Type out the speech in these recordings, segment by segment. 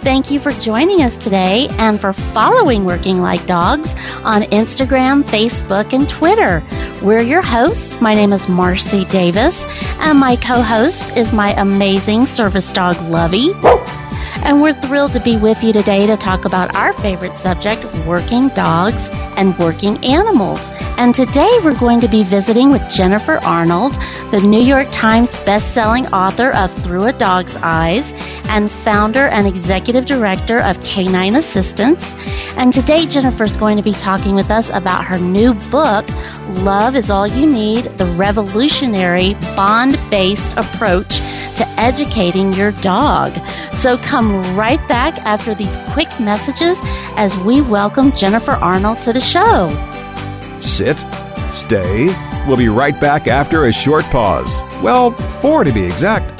Thank you for joining us today and for following Working Like Dogs on Instagram, Facebook, and Twitter. We're your hosts. My name is Marcy Davis, and my co host is my amazing service dog, Lovey. And we're thrilled to be with you today to talk about our favorite subject, working dogs and working animals. And today we're going to be visiting with Jennifer Arnold, the New York Times bestselling author of Through a Dog's Eyes and founder and executive director of Canine Assistance. And today Jennifer's going to be talking with us about her new book, Love is All You Need, the revolutionary bond-based approach to educating your dog. So come right back after these quick messages as we welcome Jennifer Arnold to the show. Sit, stay. We'll be right back after a short pause. Well, four to be exact.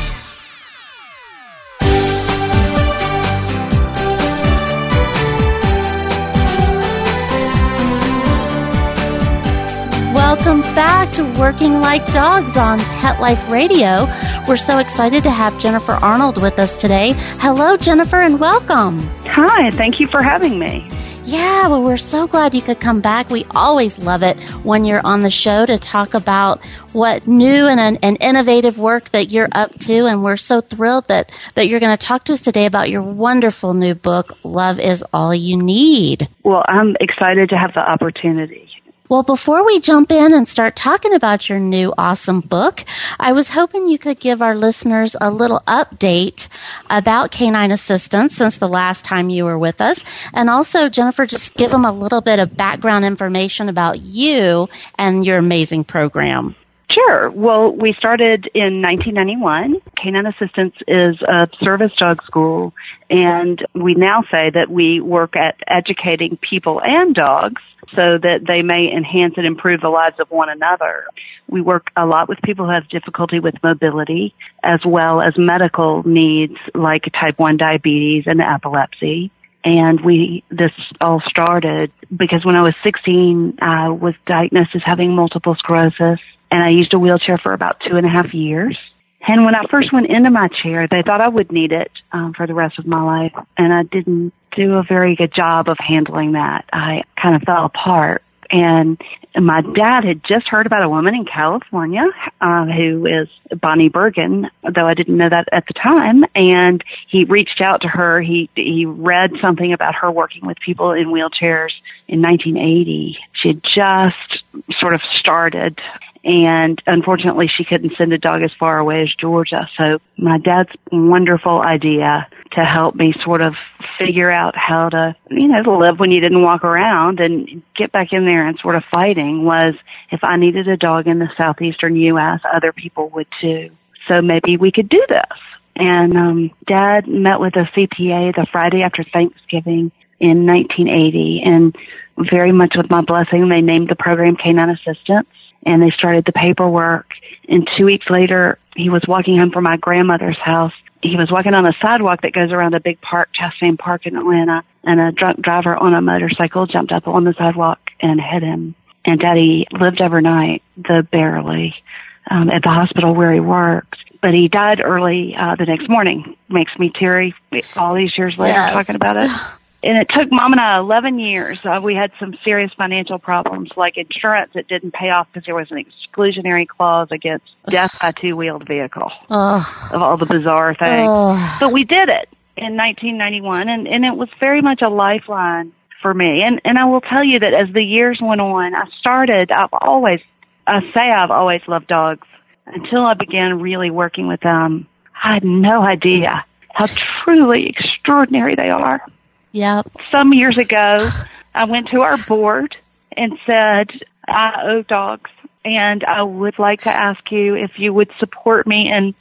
Welcome back to Working Like Dogs on Pet Life Radio. We're so excited to have Jennifer Arnold with us today. Hello, Jennifer, and welcome. Hi, thank you for having me. Yeah, well, we're so glad you could come back. We always love it when you're on the show to talk about what new and, and innovative work that you're up to. And we're so thrilled that, that you're going to talk to us today about your wonderful new book, Love is All You Need. Well, I'm excited to have the opportunity. Well, before we jump in and start talking about your new awesome book, I was hoping you could give our listeners a little update about Canine Assistance since the last time you were with us. And also, Jennifer, just give them a little bit of background information about you and your amazing program. Sure. Well, we started in 1991. Canine Assistance is a service dog school, and we now say that we work at educating people and dogs so that they may enhance and improve the lives of one another. We work a lot with people who have difficulty with mobility as well as medical needs like type 1 diabetes and epilepsy. And we, this all started because when I was 16, I was diagnosed as having multiple sclerosis and I used a wheelchair for about two and a half years. And when I first went into my chair, they thought I would need it um, for the rest of my life, and I didn't do a very good job of handling that. I kind of fell apart. And my dad had just heard about a woman in California uh, who is Bonnie Bergin, though I didn't know that at the time. And he reached out to her. He he read something about her working with people in wheelchairs in 1980. She had just sort of started and unfortunately she couldn't send a dog as far away as Georgia. So my dad's wonderful idea to help me sort of figure out how to, you know, to live when you didn't walk around and get back in there and sort of fighting was if I needed a dog in the southeastern US, other people would too. So maybe we could do this. And um dad met with a CPA the Friday after Thanksgiving in 1980 and very much with my blessing they named the program Canine Assistance and they started the paperwork. And two weeks later, he was walking home from my grandmother's house. He was walking on a sidewalk that goes around a big park, Chastain Park in Atlanta, and a drunk driver on a motorcycle jumped up on the sidewalk and hit him. And Daddy lived overnight, the barely, um, at the hospital where he worked. but he died early uh, the next morning. Makes me teary all these years later Yes. talking about it. And it took mom and I 11 years. Uh, we had some serious financial problems, like insurance that didn't pay off because there was an exclusionary clause against death by two-wheeled vehicle Oh, of all the bizarre things. oh, But we did it in 1991, and, and it was very much a lifeline for me. And and I will tell you that as the years went on, I started. I've always, I say I've always loved dogs until I began really working with them. I had no idea how truly extraordinary they are. Yep. Some years ago, I went to our board and said, I owe dogs and I would like to ask you if you would support me in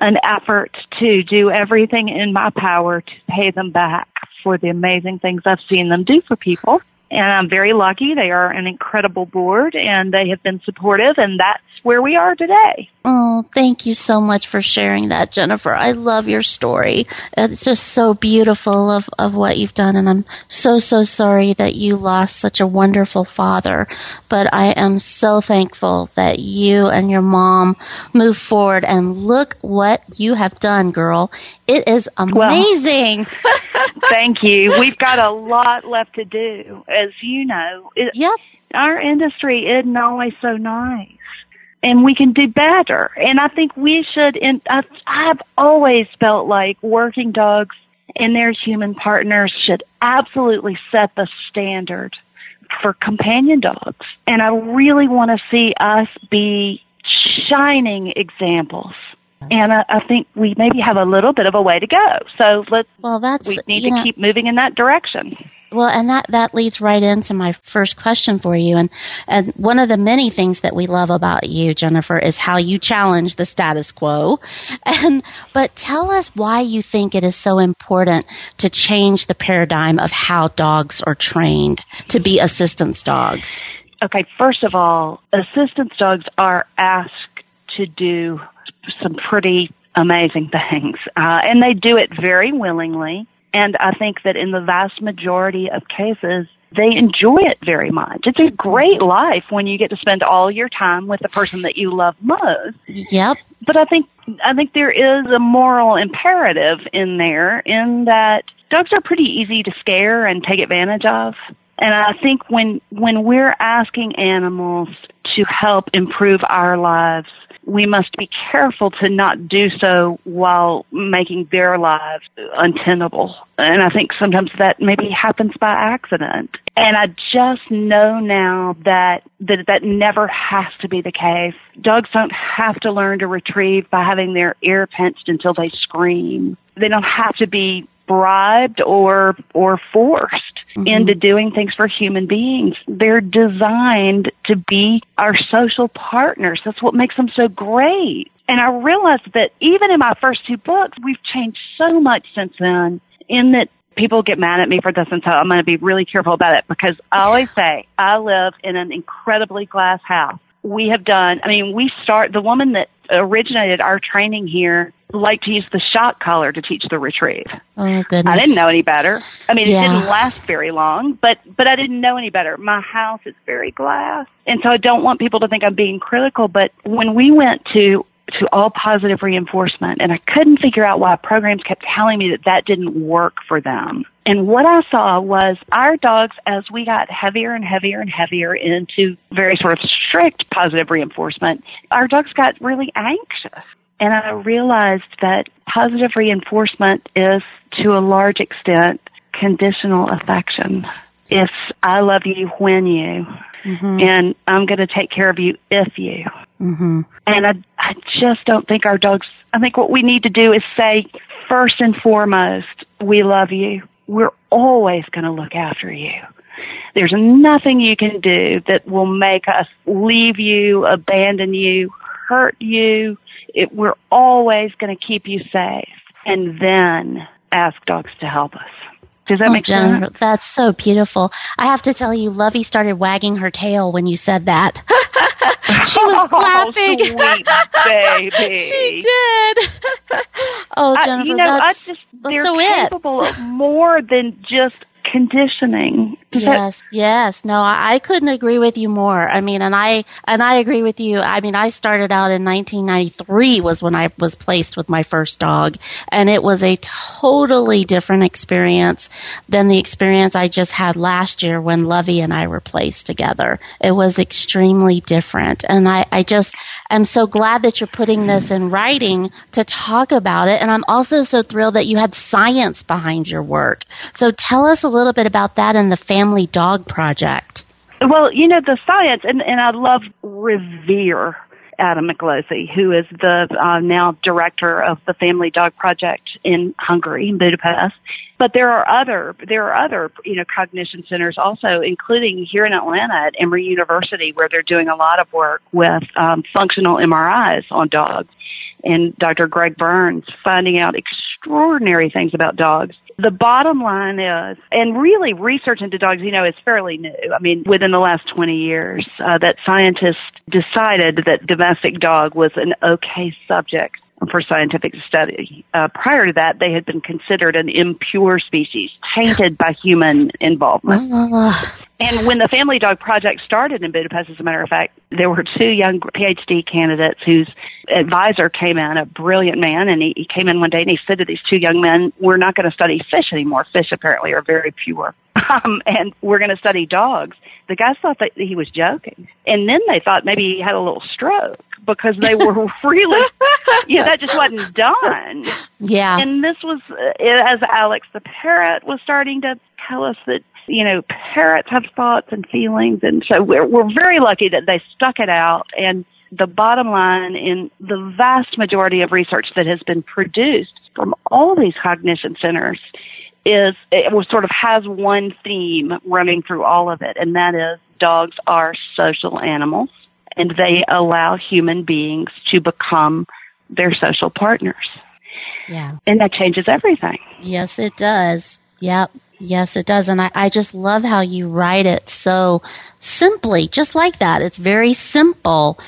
an effort to do everything in my power to pay them back for the amazing things I've seen them do for people. And I'm very lucky. They are an incredible board and they have been supportive and that's where we are today. Oh, thank you so much for sharing that, Jennifer. I love your story. It's just so beautiful of, of what you've done. And I'm so, so sorry that you lost such a wonderful father. But I am so thankful that you and your mom moved forward and look what you have done, girl. It is amazing. Thank you. We've got a lot left to do. As you know, it, yep. our industry isn't always so nice and we can do better. And i think we should and i've, I've always felt like working dogs and their human partners should absolutely set the standard for companion dogs. And i really want to see us be shining examples. And I, I think we maybe have a little bit of a way to go. So let's Well, that's, we need to know- keep moving in that direction Well, and that, that leads right into my first question for you. And, and one of the many things that we love about you, Jennifer, is how you challenge the status quo. And, but tell us why you think it is so important to change the paradigm of how dogs are trained to be assistance dogs. Okay, first of all, assistance dogs are asked to do some pretty amazing things, uh, and they do it very willingly. And I think that in the vast majority of cases, they enjoy it very much. It's a great life when you get to spend all your time with the person that you love most Yep. but I think I think there is a moral imperative in there in that dogs are pretty easy to scare and take advantage of. And I think when when we're asking animals to help improve our lives, we must be careful to not do so while making their lives untenable. And I think sometimes that maybe happens by accident. And I just know now that that, that never has to be the case. Dogs don't have to learn to retrieve by having their ear pinched until they scream. They don't have to be bribed or or forced into mm-hmm. doing things for human beings. They're designed to be our social partners. That's what makes them so great. And I realized that even in my first two books, we've changed so much since then in that people get mad at me for this and so I'm going to be really careful about it because I always say I live in an incredibly glass house. We have done, I mean, we start, the woman that originated our training here like to use the shock collar to teach the retrieve. Oh, goodness. I didn't know any better. I mean, Yeah. it didn't last very long, but but I didn't know any better. My house is very glass, and so I don't want people to think I'm being critical. But when we went to to all positive reinforcement, and I couldn't figure out why programs kept telling me that that didn't work for them. And what I saw was our dogs, as we got heavier and heavier and heavier into very sort of strict positive reinforcement, our dogs got really anxious. And I realized that positive reinforcement is, to a large extent, conditional affection. It's, I love you when you, and I'm going to take care of you if you. Mm-hmm. And I, I just don't think our dogs, I think what we need to do is say, first and foremost, we love you. We're always going to look after you. There's nothing you can do that will make us leave you, abandon you, hurt you. It, we're always going to keep you safe and then ask dogs to help us. Does that Oh, make Jennifer, sense? that's so beautiful. I have to tell you, Lovey started wagging her tail when you said that. she was oh, clapping. Oh, sweet baby. she did. oh, I- Jennifer, you know, I that's, just that's they're so it. capable of more than just conditioning. Yes, yes. No, I, I couldn't agree with you more. I mean, and I and I agree with you. I mean, I started out in 1993 was when I was placed with my first dog, and it was a totally different experience than the experience I just had last year when Lovey and I were placed together. It was extremely different, and I, I just am so glad that you're putting this in writing to talk about it. And I'm also so thrilled that you had science behind your work. So tell us a little bit about that and the Family Dog Project. Well, you know, the science, and, and I love revere Adam Miklosi, who is the uh, now director of the Family Dog Project in Hungary, in Budapest. But there are other there are other you know cognition centers also, including here in Atlanta at Emory University, where they're doing a lot of work with um, functional MRIs on dogs, and Dr. Greg Berns finding out extraordinary things about dogs the bottom line is, and really research into dogs, you know, is fairly new. I mean, within the last 20 years, uh, that scientists decided that domestic dog was an okay subject for scientific study. Uh, prior to that, they had been considered an impure species, tainted by human involvement. And when the Family Dog Project started in Budapest, as a matter of fact, there were two young PhD candidates whose advisor came in, a brilliant man, and he, he came in one day and he said to these two young men, "We're not going to study fish anymore. Fish apparently are very pure, um, and we're going to study dogs." The guys thought that he was joking, and then they thought maybe he had a little stroke because they were really, yeah, that just wasn't done. Yeah, and this was uh, as Alex the parrot was starting to tell us that you know, parrots have thoughts and feelings, and so we're we're very lucky that they stuck it out. And the bottom line, in the vast majority of research that has been produced from all these cognition centers, is it was sort of has one theme running through all of it, and that is dogs are social animals, and they allow human beings to become their social partners. Yeah. And that changes everything. Yes, it does. Yep. Yes, it does. And I, I just love how you write it so simply, just like that. It's very simple,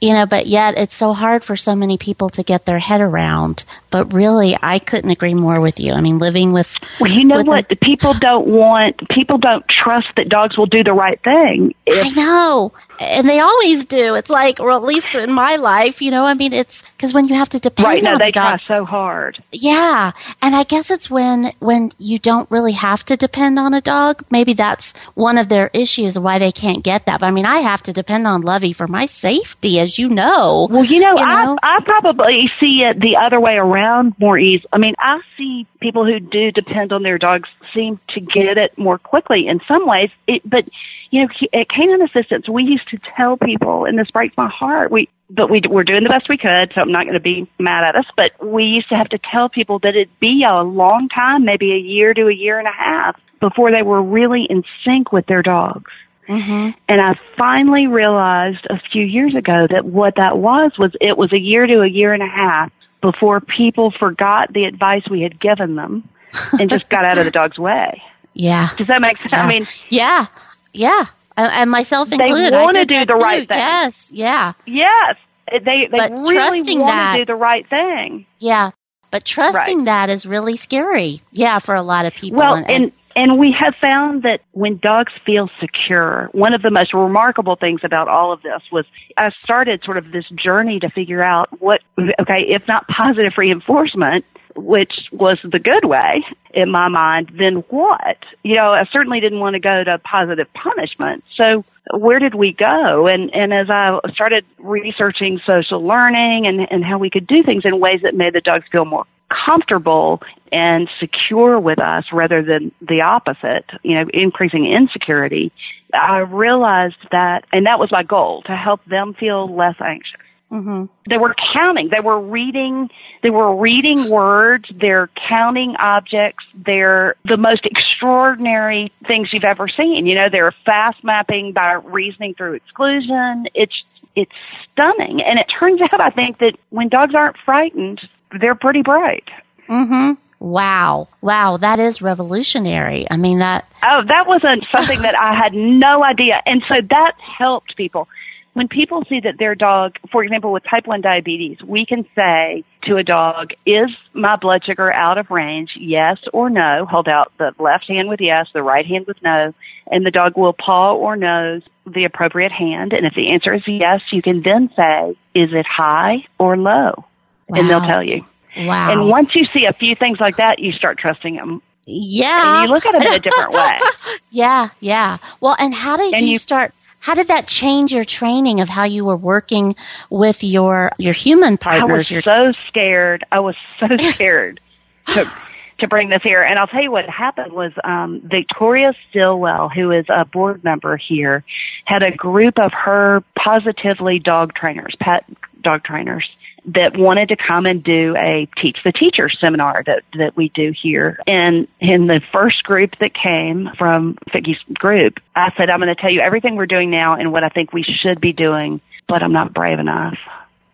you know, but yet it's so hard for so many people to get their head around. But really, I couldn't agree more with you. I mean, living with. Well, you know what? A, people don't want, people don't trust that dogs will do the right thing. If, I know. And they always do. It's like, or at least in my life, you know, I mean, it's because when you have to depend right, on no, they the dog, try so hard. Yeah. And I guess it's when, when you don't really have to depend on a dog. Maybe that's one of their issues why they can't get that. But I mean, I have to depend on Lovey for my safety, as you know. Well, you know, you know? I, I probably see it the other way around more easy. I mean, I see people who do depend on their dogs seem to get it more quickly in some ways, it, but you know, at Canine Assistance, we used to tell people, and this breaks my heart. We, but we we're doing the best we could, so I'm not going to be mad at us. But we used to have to tell people that it'd be a long time, maybe a year to a year and a half, before they were really in sync with their dogs. Mm-hmm. And I finally realized a few years ago that what that was was it was a year to a year and a half before people forgot the advice we had given them and just got out of the dog's way. Yeah. Does that make sense? Yeah. I mean, yeah, yeah, and myself included. They want to do the too. right thing. Yes, yeah. Yes, they they but really want to do the right thing. Yeah, but trusting right. that is really scary. Yeah, for a lot of people. Well, and, and and we have found that when dogs feel secure, one of the most remarkable things about all of this was I started sort of this journey to figure out what, okay, if not positive reinforcement, which was the good way in my mind, then what? You know, I certainly didn't want to go to positive punishment. So where did we go? And, and as I started researching social learning and, and how we could do things in ways that made the dogs feel more comfortable and secure with us rather than the opposite, you know, increasing insecurity, I realized that, and that was my goal, to help them feel less anxious. Mm-hmm. They were counting. They were reading. They were reading words. They're counting objects. They're the most extraordinary things you've ever seen. You know, they're fast mapping by reasoning through exclusion. It's it's stunning. And it turns out, I think that when dogs aren't frightened, they're pretty bright. Mm-hmm. Wow. Wow. That is revolutionary. I mean, that. Oh, that wasn't something that I had no idea. And so that helped people. when people see that their dog, for example, with type 1 diabetes, we can say to a dog, is my blood sugar out of range? Yes or no. Hold out the left hand with yes, the right hand with no, and the dog will paw or nose the appropriate hand. And if the answer is yes, you can then say, is it high or low? Wow. And they'll tell you. Wow. And once you see a few things like that, you start trusting them. Yeah. And you look at them in a different way. yeah, yeah. Well, and how did you, you start how did that change your training of how you were working with your your human partners? I was so scared. I was so scared to to bring this here. And I'll tell you what happened was um, Victoria Stilwell, who is a board member here, had a group of her positively dog trainers, pet dog trainers, that wanted to come and do a teach the teacher seminar that that we do here. And in the first group that came from Vicky's group, I said, I'm going to tell you everything we're doing now and what I think we should be doing, but I'm not brave enough.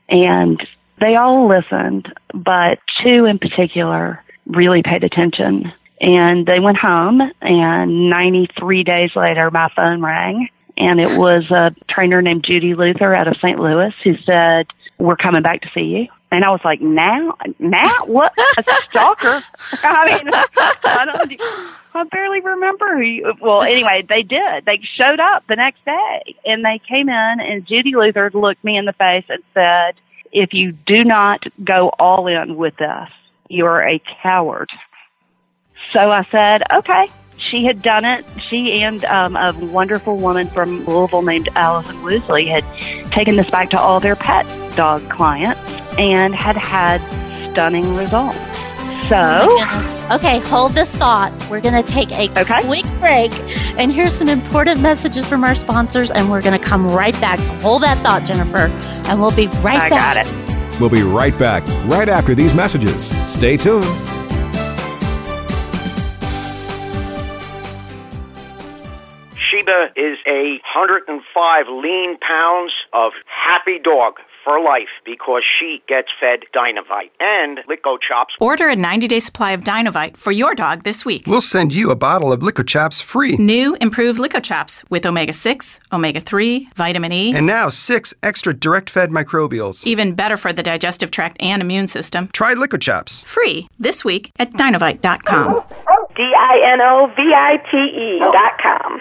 And they all listened, but two in particular really paid attention. And they went home, and 93 days later, my phone rang, and it was a trainer named Judy Luther out of St. Louis who said, we're coming back to see you. And I was like, now, now, what? A stalker? I mean, I don't, I barely remember who you, well, anyway, they did. They showed up the next day and they came in and Judy Luther looked me in the face and said, if you do not go all in with us, you're a coward. So I said, okay, she had done it. She and um, a wonderful woman from Louisville named Allison Woosley had taken this back to all their pet dog clients and had had stunning results. So, oh okay, hold this thought. We're going to take a okay. quick break, and here's some important messages from our sponsors, and we're going to come right back. So hold that thought, Jennifer, and we'll be right I back. I got it. We'll be right back right after these messages. Stay tuned. Sheba is a 105 lean pounds of happy dog for life because she gets fed Dinovite and LickOChops. Order a 90-day supply of Dinovite for your dog this week. We'll send you a bottle of LickOChops free. New improved LickOChops with omega-6, omega-3, vitamin E, and now six extra direct-fed microbials. Even better for the digestive tract and immune system. Try LickOChops. Free this week at dinovite.com. D-I-N-O-V-I-T-E dot com.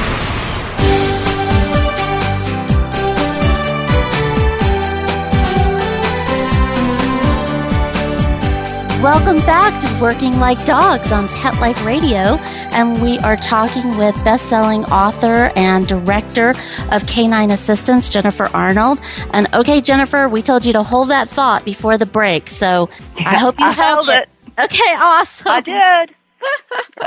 Welcome back to Working Like Dogs on Pet Life Radio. And we are talking with best selling author and director of Canine Assistance, Jennifer Arnold. And okay, Jennifer, we told you to hold that thought before the break. So I hope you I held, held it. Okay, awesome. I did.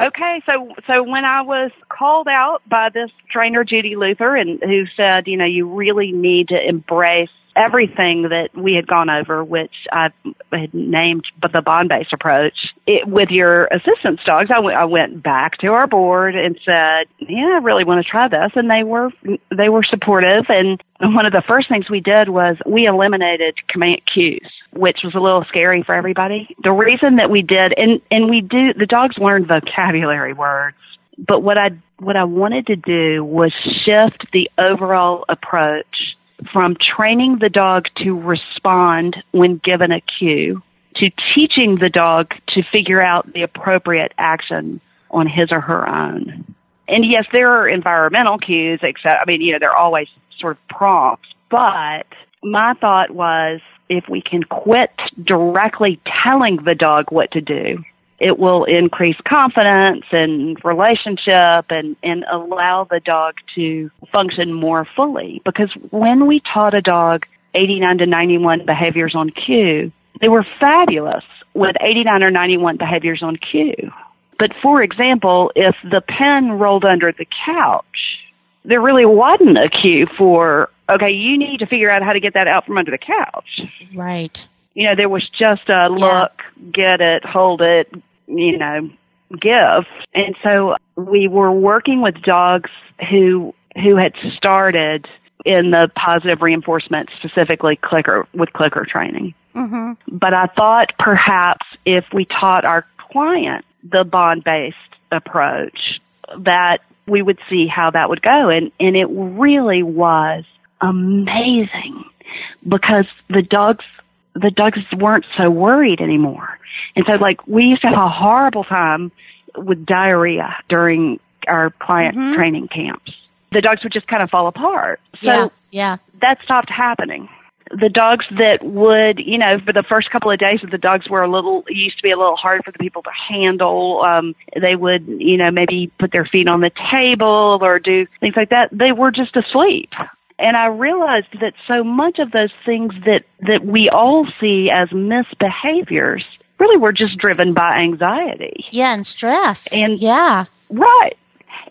okay, so so when I was called out by this trainer Judy Luther and who said, you know, you really need to embrace everything that we had gone over, which I had named the bond based approach, it, with your assistance dogs, I, w- I went back to our board and said, "Yeah, I really want to try this," and they were they were supportive. And one of the first things we did was we eliminated command cues which was a little scary for everybody. The reason that we did, and and we do, the dogs learn vocabulary words. But what I what I wanted to do was shift the overall approach from training the dog to respond when given a cue to teaching the dog to figure out the appropriate action on his or her own. And yes, there are environmental cues, except, I mean, you know, they're always sort of prompts, but my thought was if we can quit directly telling the dog what to do it will increase confidence and relationship and, and allow the dog to function more fully. Because when we taught a dog 89 to 91 behaviors on cue, they were fabulous with 89 or 91 behaviors on cue. But for example, if the pen rolled under the couch, there really wasn't a cue for, okay, you need to figure out how to get that out from under the couch. Right. You know, there was just a look, get it, hold it, you know, give. And so we were working with dogs who who had started in the positive reinforcement, specifically clicker with clicker training. Mm-hmm. But I thought perhaps if we taught our client the bond based approach, that we would see how that would go. And, and it really was amazing because the dogs, the dogs weren't so worried anymore. And so like we used to have a horrible time with diarrhea during our client Mhm. training camps. The dogs would just kind of fall apart. So yeah. Yeah. that stopped happening. The dogs that would, you know, for the first couple of days, the dogs were a little, it used to be a little hard for the people to handle. Um, they would, you know, maybe put their feet on the table or do things like that. They were just asleep. And I realized that so much of those things that, that we all see as misbehaviors really were just driven by anxiety. Yeah, and stress. And yeah. Right.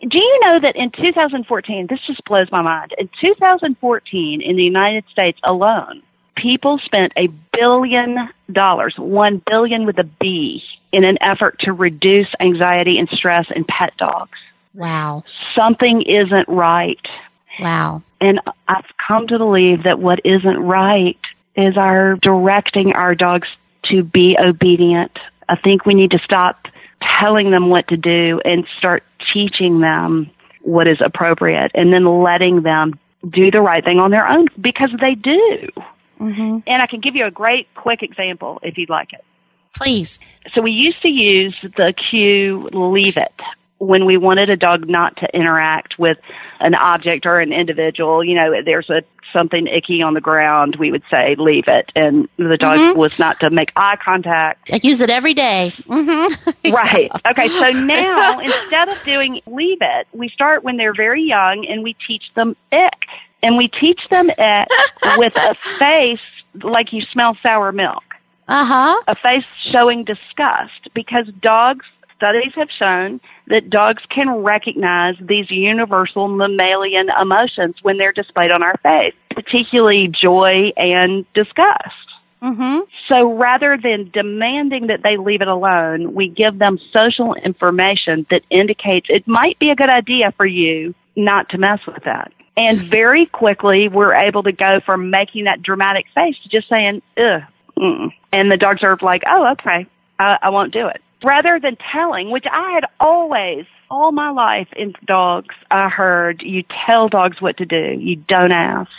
Do you know that in 2014, this just blows my mind. In 2014, in the United States alone, people spent a billion dollars, one billion with a B, in an effort to reduce anxiety and stress in pet dogs. Wow. Something isn't right. Wow. And I've come to believe that what isn't right is our directing our dogs to be obedient. I think we need to stop telling them what to do and start teaching them what is appropriate and then letting them do the right thing on their own because they do. Mm-hmm. And I can give you a great quick example if you'd like it. Please. So we used to use the cue leave it when we wanted a dog not to interact with an object or an individual. You know, there's a something icky on the ground, we would say leave it, and the dog Mhm. was not to make eye contact. I use it every day. Mm-hmm. Right. Okay. So now instead of doing leave it, we start when they're very young and we teach them ick. And we teach them ick with a face like you smell sour milk. Uh huh. A face showing disgust because dogs, studies have shown that dogs can recognize these universal mammalian emotions when they're displayed on our face, particularly joy and disgust. Mm-hmm. So rather than demanding that they leave it alone, we give them social information that indicates it might be a good idea for you not to mess with that. And very quickly, we're able to go from making that dramatic face to just saying, ugh. Mm. And the dogs are like, oh, okay, I, I won't do it. Rather than telling, which I had always, all my life in dogs, I heard you tell dogs what to do, you don't ask.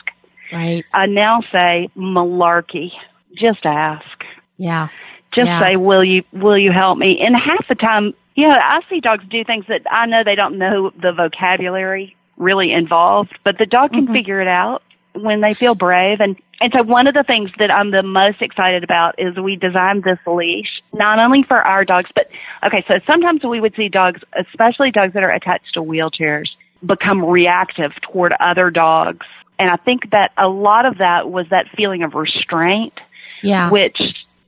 Right. I now say malarkey. Just ask. Yeah. Just Yeah. say, "Will you will you help me?" And half the time, you know, I see dogs do things that I know they don't know the vocabulary really involved, but the dog can Mhm. figure it out when they feel brave. And and so one of the things that I'm the most excited about is we designed this leash not only for our dogs, but okay. So sometimes we would see dogs, especially dogs that are attached to wheelchairs, become reactive toward other dogs. And I think that a lot of that was that feeling of restraint Yeah. which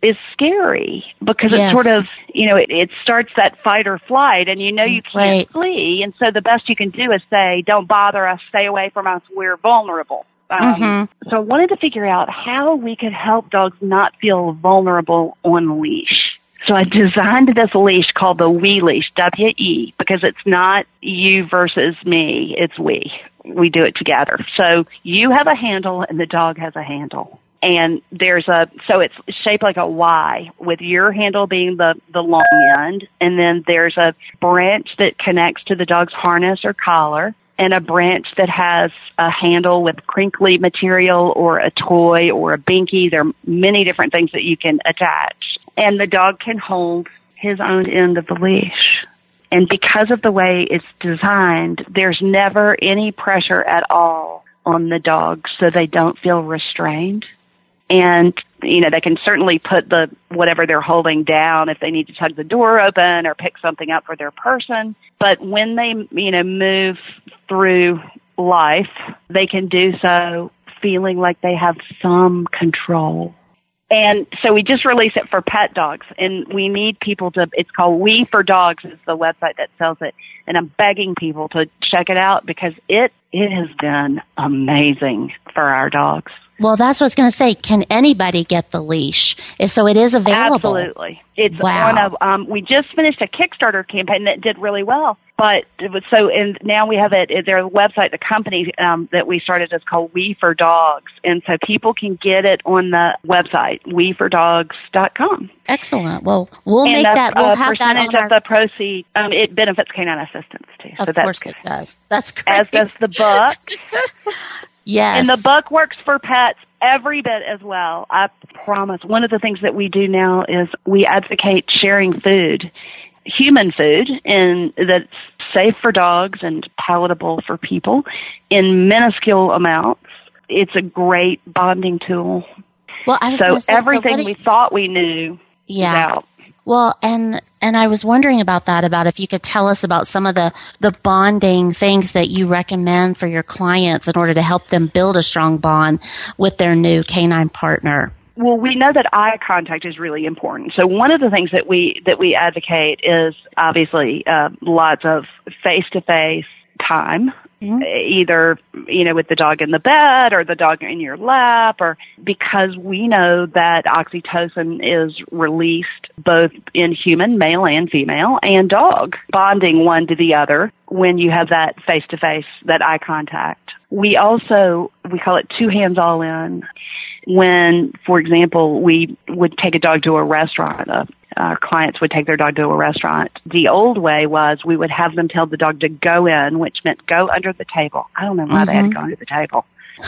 is scary because Yes. it sort of, you know, it, it starts that fight or flight and you know you can't Right. flee. And so the best you can do is say, don't bother us, stay away from us, we're vulnerable. Um, Mhm. So I wanted to figure out how we could help dogs not feel vulnerable on leash. So I designed this leash called the We Leash, W-E, because it's not you versus me, it's we. We do it together. So you have a handle and the dog has a handle. And there's a, so it's shaped like a Y with your handle being the, the long end. And then there's a branch that connects to the dog's harness or collar and a branch that has a handle with crinkly material or a toy or a binky. There are many different things that you can attach. And the dog can hold his own end of the leash. And because of the way it's designed, there's never any pressure at all on the dog so they don't feel restrained. And, you know, they can certainly put the, whatever they're holding down if they need to tug the door open or pick something up for their person. But when they, you know, move through life, they can do so feeling like they have some control. And so we just release it for pet dogs and we need people to, it's called We for Dogs is the website that sells it. And I'm begging people to check it out because it, it has been amazing for our dogs. Well, that's what I was going to say. Can anybody get the leash? So it is available. Absolutely. It's wow. one of, um, we just finished a Kickstarter campaign that did really well. But it was so, and now we have it, their website, the company um, that we started is called We for Dogs. And so people can get it on the website, wefordogs.com. Excellent. Well, we'll and make a, that, we'll have that percentage on of the proceed, um, it benefits canine assistance too. Of so that's course it does. That's great. As does the book. yes. And the book works for pets every bit as well. I promise. One of the things that we do now is we advocate sharing food, human food, and that's safe for dogs and palatable for people in minuscule amounts. It's a great bonding tool. Well, I was so say, so everything what do we thought we knew Yeah. is out. Well, and and I was wondering about that about if you could tell us about some of the the bonding things that you recommend for your clients in order to help them build a strong bond with their new canine partner. Well, we know that eye contact is really important. So one of the things that we that we advocate is obviously uh, lots of face to face time, either you know with the dog in the bed or the dog in your lap, or because we know that oxytocin is released both in human, male and female, and dog, bonding one to the other when you have that face to face, that eye contact. We also we call it two hands all in when, for example, we would take a dog to a restaurant, uh, our clients would take their dog to a restaurant. The old way was we would have them tell the dog to go in, which meant go under the table. I don't know why they had mm-hmm. to go under the table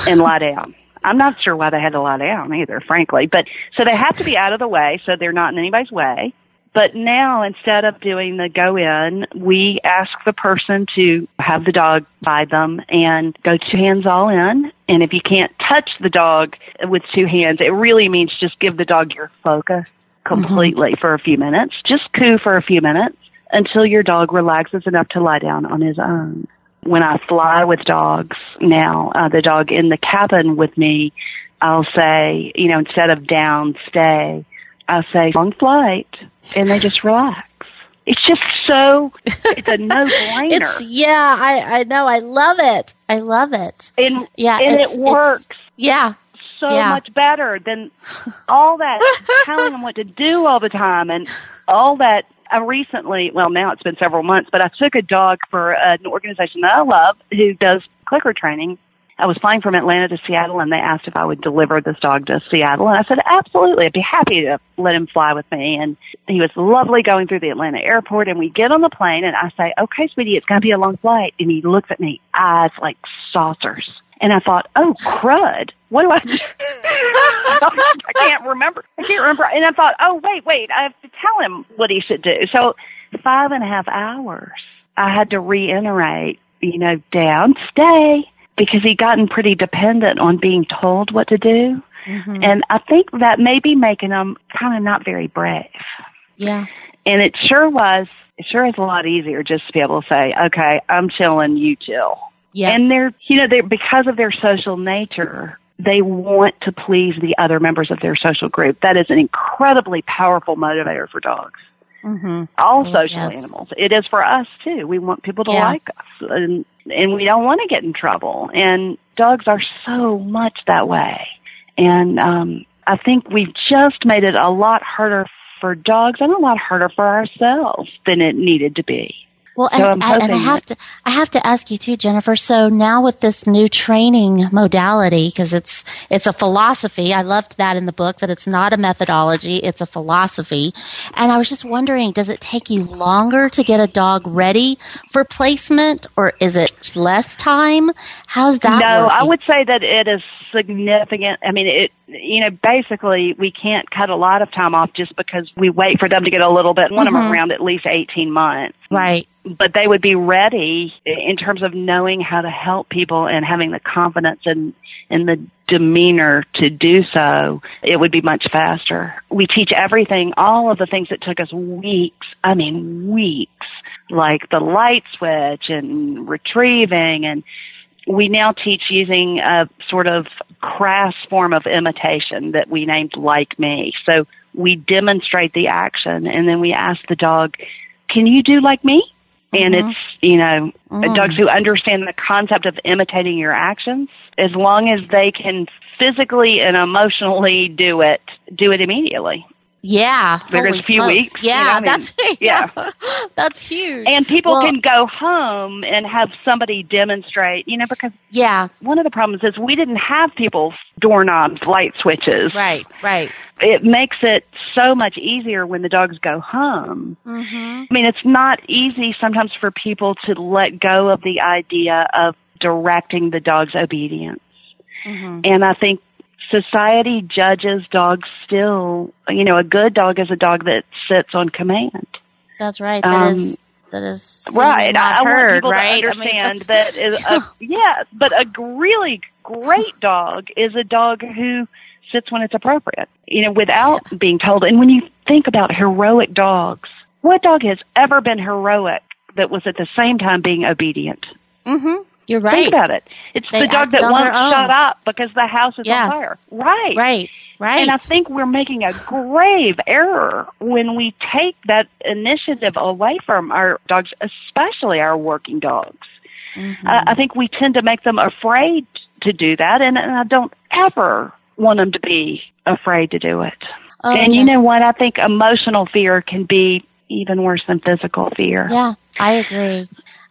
and lie down. I'm not sure why they had to lie down either, frankly. But so they have to be out of the way so they're not in anybody's way. But now instead of doing the go in, we ask the person to have the dog by them and go two hands all in. And if you can't touch the dog with two hands, it really means just give the dog your focus completely for a few minutes. Just coo for a few minutes until your dog relaxes enough to lie down on his own. When I fly with dogs now, uh, the dog in the cabin with me, I'll say, you know, instead of down, stay, I'll say long flight, and they just relax. It's just so, it's a no brainer. It's yeah, I I know, I love it. I love it. And yeah, and it works Yeah. So Yeah. much better than all that telling them what to do all the time and all that. I recently, well, now it's been several months, but I took a dog for an organization that I love who does clicker training. I was flying from Atlanta to Seattle and they asked if I would deliver this dog to Seattle and I said, absolutely, I'd be happy to let him fly with me. And he was lovely going through the Atlanta airport and we get on the plane and I say, okay, sweetie, it's going to be a long flight. And he looks at me, eyes like saucers. And I thought, oh crud, what do I do? I can't remember. I can't remember. And I thought, oh wait, wait, I have to tell him what he should do. So five and a half hours, I had to reiterate, you know, down, stay, because he'd gotten pretty dependent on being told what to do. Mm-hmm. And I think that may be making him kind of not very brave. Yeah. And it sure was, it sure is a lot easier just to be able to say, okay, I'm chilling, you chill. Yeah. And they're, you know, they're, because of their social nature, they want to please the other members of their social group. That is an incredibly powerful motivator for dogs. Mm-hmm. All Oh, social yes. animals. It is for us too. We want people to Yeah. like us and, and we don't want to get in trouble. And dogs are so much that way. And, um, I think we've just made it a lot harder for dogs and a lot harder for ourselves than it needed to be. Well, So and, and I have to, I have to ask you too, Jennifer. So now with this new training modality, because it's it's a philosophy. I loved that in the book that it's not a methodology; it's a philosophy. And I was just wondering, does it take you longer to get a dog ready for placement, or is it less time? How's that? no, I would say that it is significant. I mean, it, you know, basically we can't cut a lot of time off just because we wait for them to get a little bit, want them mm-hmm. around at least 18 months. Right. But they would be ready in terms of knowing how to help people and having the confidence and, and the demeanor to do so. It would be much faster. We teach everything, all of the things that took us weeks. I mean, weeks. Like the light switch and retrieving and we now teach using a sort of crass form of imitation that we named like me. So we demonstrate the action and then we ask the dog, can you do like me? And Mhm. it's, you know, Mm. dogs who understand the concept of imitating your actions, as long as they can physically and emotionally do it, do it immediately. Yeah. There's a few smokes. weeks, you Yeah, know, I mean, that's yeah. yeah. that's huge. And people Well, can go home and have somebody demonstrate, you know, because Yeah. one of the problems is we didn't have people's doorknobs, light switches. Right. Right. It makes it so much easier when the dogs go home. Mm-hmm. I mean, it's not easy sometimes for people to let go of the idea of directing the dog's obedience. Mm-hmm. And I think society judges dogs still, you know, a good dog is a dog that sits on command. That's right. That is Um, that is Right. I, I want heard, people right? to I mean, understand that is a, yeah, but a really great dog is a dog who sits when it's appropriate, you know, without being told. And when you think about heroic dogs, what dog has ever been heroic that was at the same time being obedient? Mhm. You're right. Think about it. It's They the dog that on won't shut up because the house is Yeah. on fire. Right. Right. Right. And I think we're making a grave error when we take that initiative away from our dogs, especially our working dogs. Mhm. Uh, I think we tend to make them afraid to do that, and, and I don't ever want them to be afraid to do it. Oh, and you know what? I think emotional fear can be even worse than physical fear. Yeah, I agree.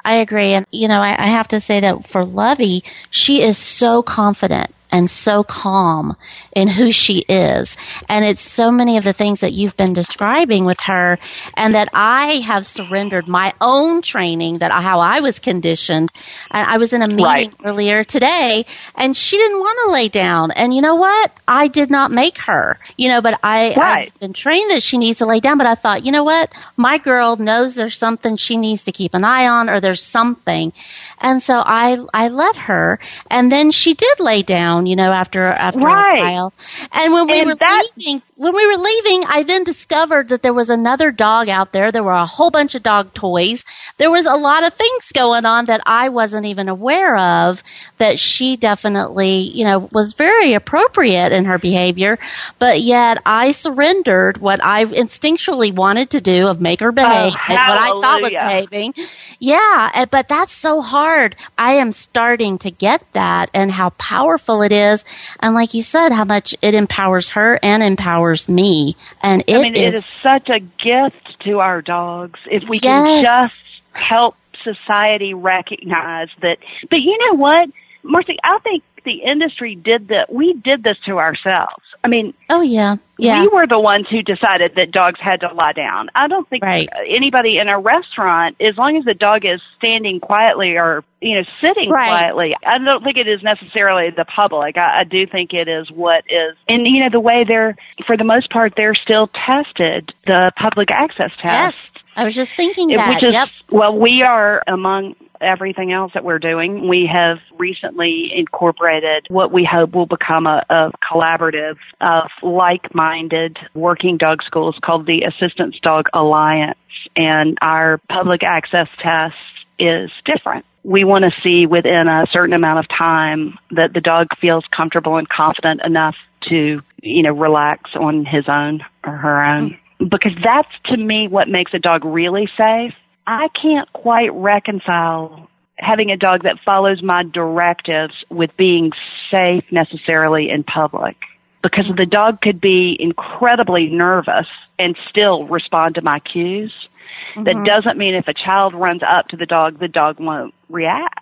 I agree. And, you know, I, I have to say that for Lovey, she is so confident and so calm in who she is. And it's so many of the things that you've been describing with her and that I have surrendered my own training that I, how I was conditioned. And I was in a meeting Right. earlier today and she didn't want to lay down. And you know what? I did not make her, you know, but I, Right. I've been trained that she needs to lay down. But I thought, you know what? My girl knows there's something she needs to keep an eye on or there's something. And so I, I let her and then she did lay down, you know, after, after Right. a while. And when we And were that- leaving, when we were leaving, I then discovered that there was another dog out there. There were a whole bunch of dog toys. There was a lot of things going on that I wasn't even aware of that she definitely, you know, was very appropriate in her behavior. But yet I surrendered what I instinctually wanted to do of make her oh, behave, Oh, and what I thought was behaving. Yeah, but that's so hard. I am starting to get that and how powerful it is. And like you said, how much it empowers her and empowers me. And it I mean, it is- is such a gift to our dogs if we Yes. can just help society recognize that. But you know what, Marcie? I think the industry did that. We did this to ourselves. I mean, oh yeah, yeah. we were the ones who decided that dogs had to lie down. I don't think Right. anybody in a restaurant, as long as the dog is standing quietly or you know sitting Right. quietly, I don't think it is necessarily the public. I, I do think it is what is, and you know the way they're, for the most part, they're still tested. The public access test. yes. I was just thinking It- that. Which is, yep. well, we are among everything else that we're doing. We have recently incorporated what we hope will become a, a collaborative of like-minded working dog schools called the Assistance Dog Alliance. And our public access test is different. We want to see within a certain amount of time that the dog feels comfortable and confident enough to, you know, relax on his own or her own. Mm. Because that's to me what makes a dog really safe. I can't quite reconcile having a dog that follows my directives with being safe necessarily in public. Because the dog could be incredibly nervous and still respond to my cues. That Mhm. doesn't mean if a child runs up to the dog, the dog won't react.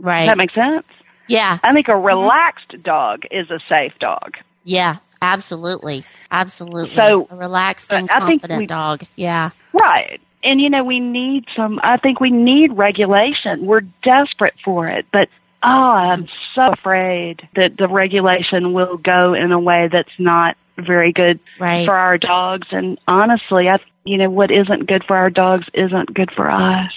Right. Does that make sense? yeah. I think a relaxed dog is a safe dog. Yeah. Absolutely. Absolutely. So, a relaxed and confident we- dog. Yeah. Right. And you know, we need some I think we need regulation. We're desperate for it, but oh, I'm so afraid that the regulation will go in a way that's not very good Right. for our dogs and honestly, I you know, what isn't good for our dogs isn't good for us.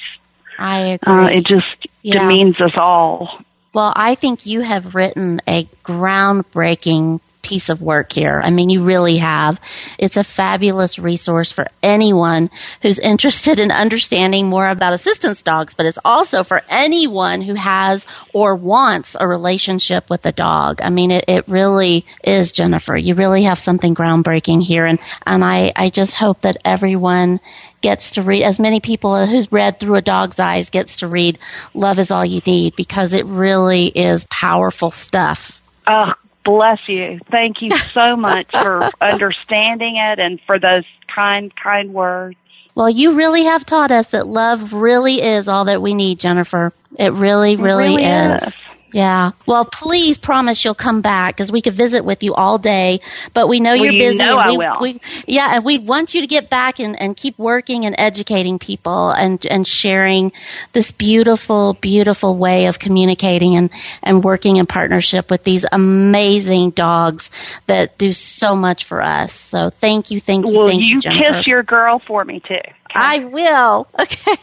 I agree. Uh, it just Yeah. demeans us all. Well, I think you have written a groundbreaking piece of work here. I mean, you really have. It's a fabulous resource for anyone who's interested in understanding more about assistance dogs, but it's also for anyone who has or wants a relationship with a dog. I mean, it, it really is, Jennifer. You really have something groundbreaking here. And, and I, I just hope that everyone gets to read, as many people who's read through a dog's eyes gets to read Love is All You Need because it really is powerful stuff. Oh, bless you. Thank you so much for understanding it and for those kind, kind words. Well, you really have taught us that love really is all that we need, Jennifer. It really, really, it really is. is. Yeah. Well, please promise you'll come back because we could visit with you all day. But we know well, you're you busy. Know we, I will. We, yeah, and we want you to get back and, and keep working and educating people and and sharing this beautiful, beautiful way of communicating and and working in partnership with these amazing dogs that do so much for us. So thank you, thank you, well, thank you, you kiss your girl for me too. Okay? I will. Okay.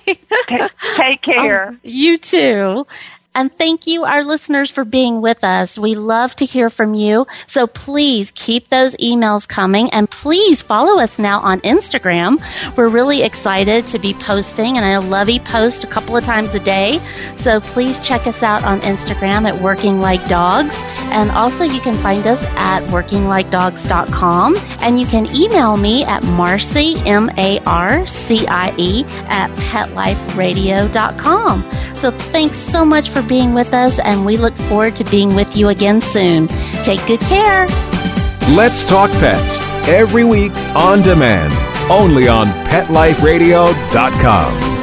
take, take care. Um, you too. And thank you, our listeners, for being with us. We love to hear from you. So please keep those emails coming and please follow us now on Instagram. We're really excited to be posting and I know Lovey posts a couple of times a day. So please check us out on Instagram at Working Like Dogs. And also you can find us at workinglikedogs.com and you can email me at Marcie, M-A-R-C-I-E at petliferadio.com. So thanks so much for being with us, and we look forward to being with you again soon. Take good care. Let's Talk Pets every week on demand, only on PetLifeRadio.com.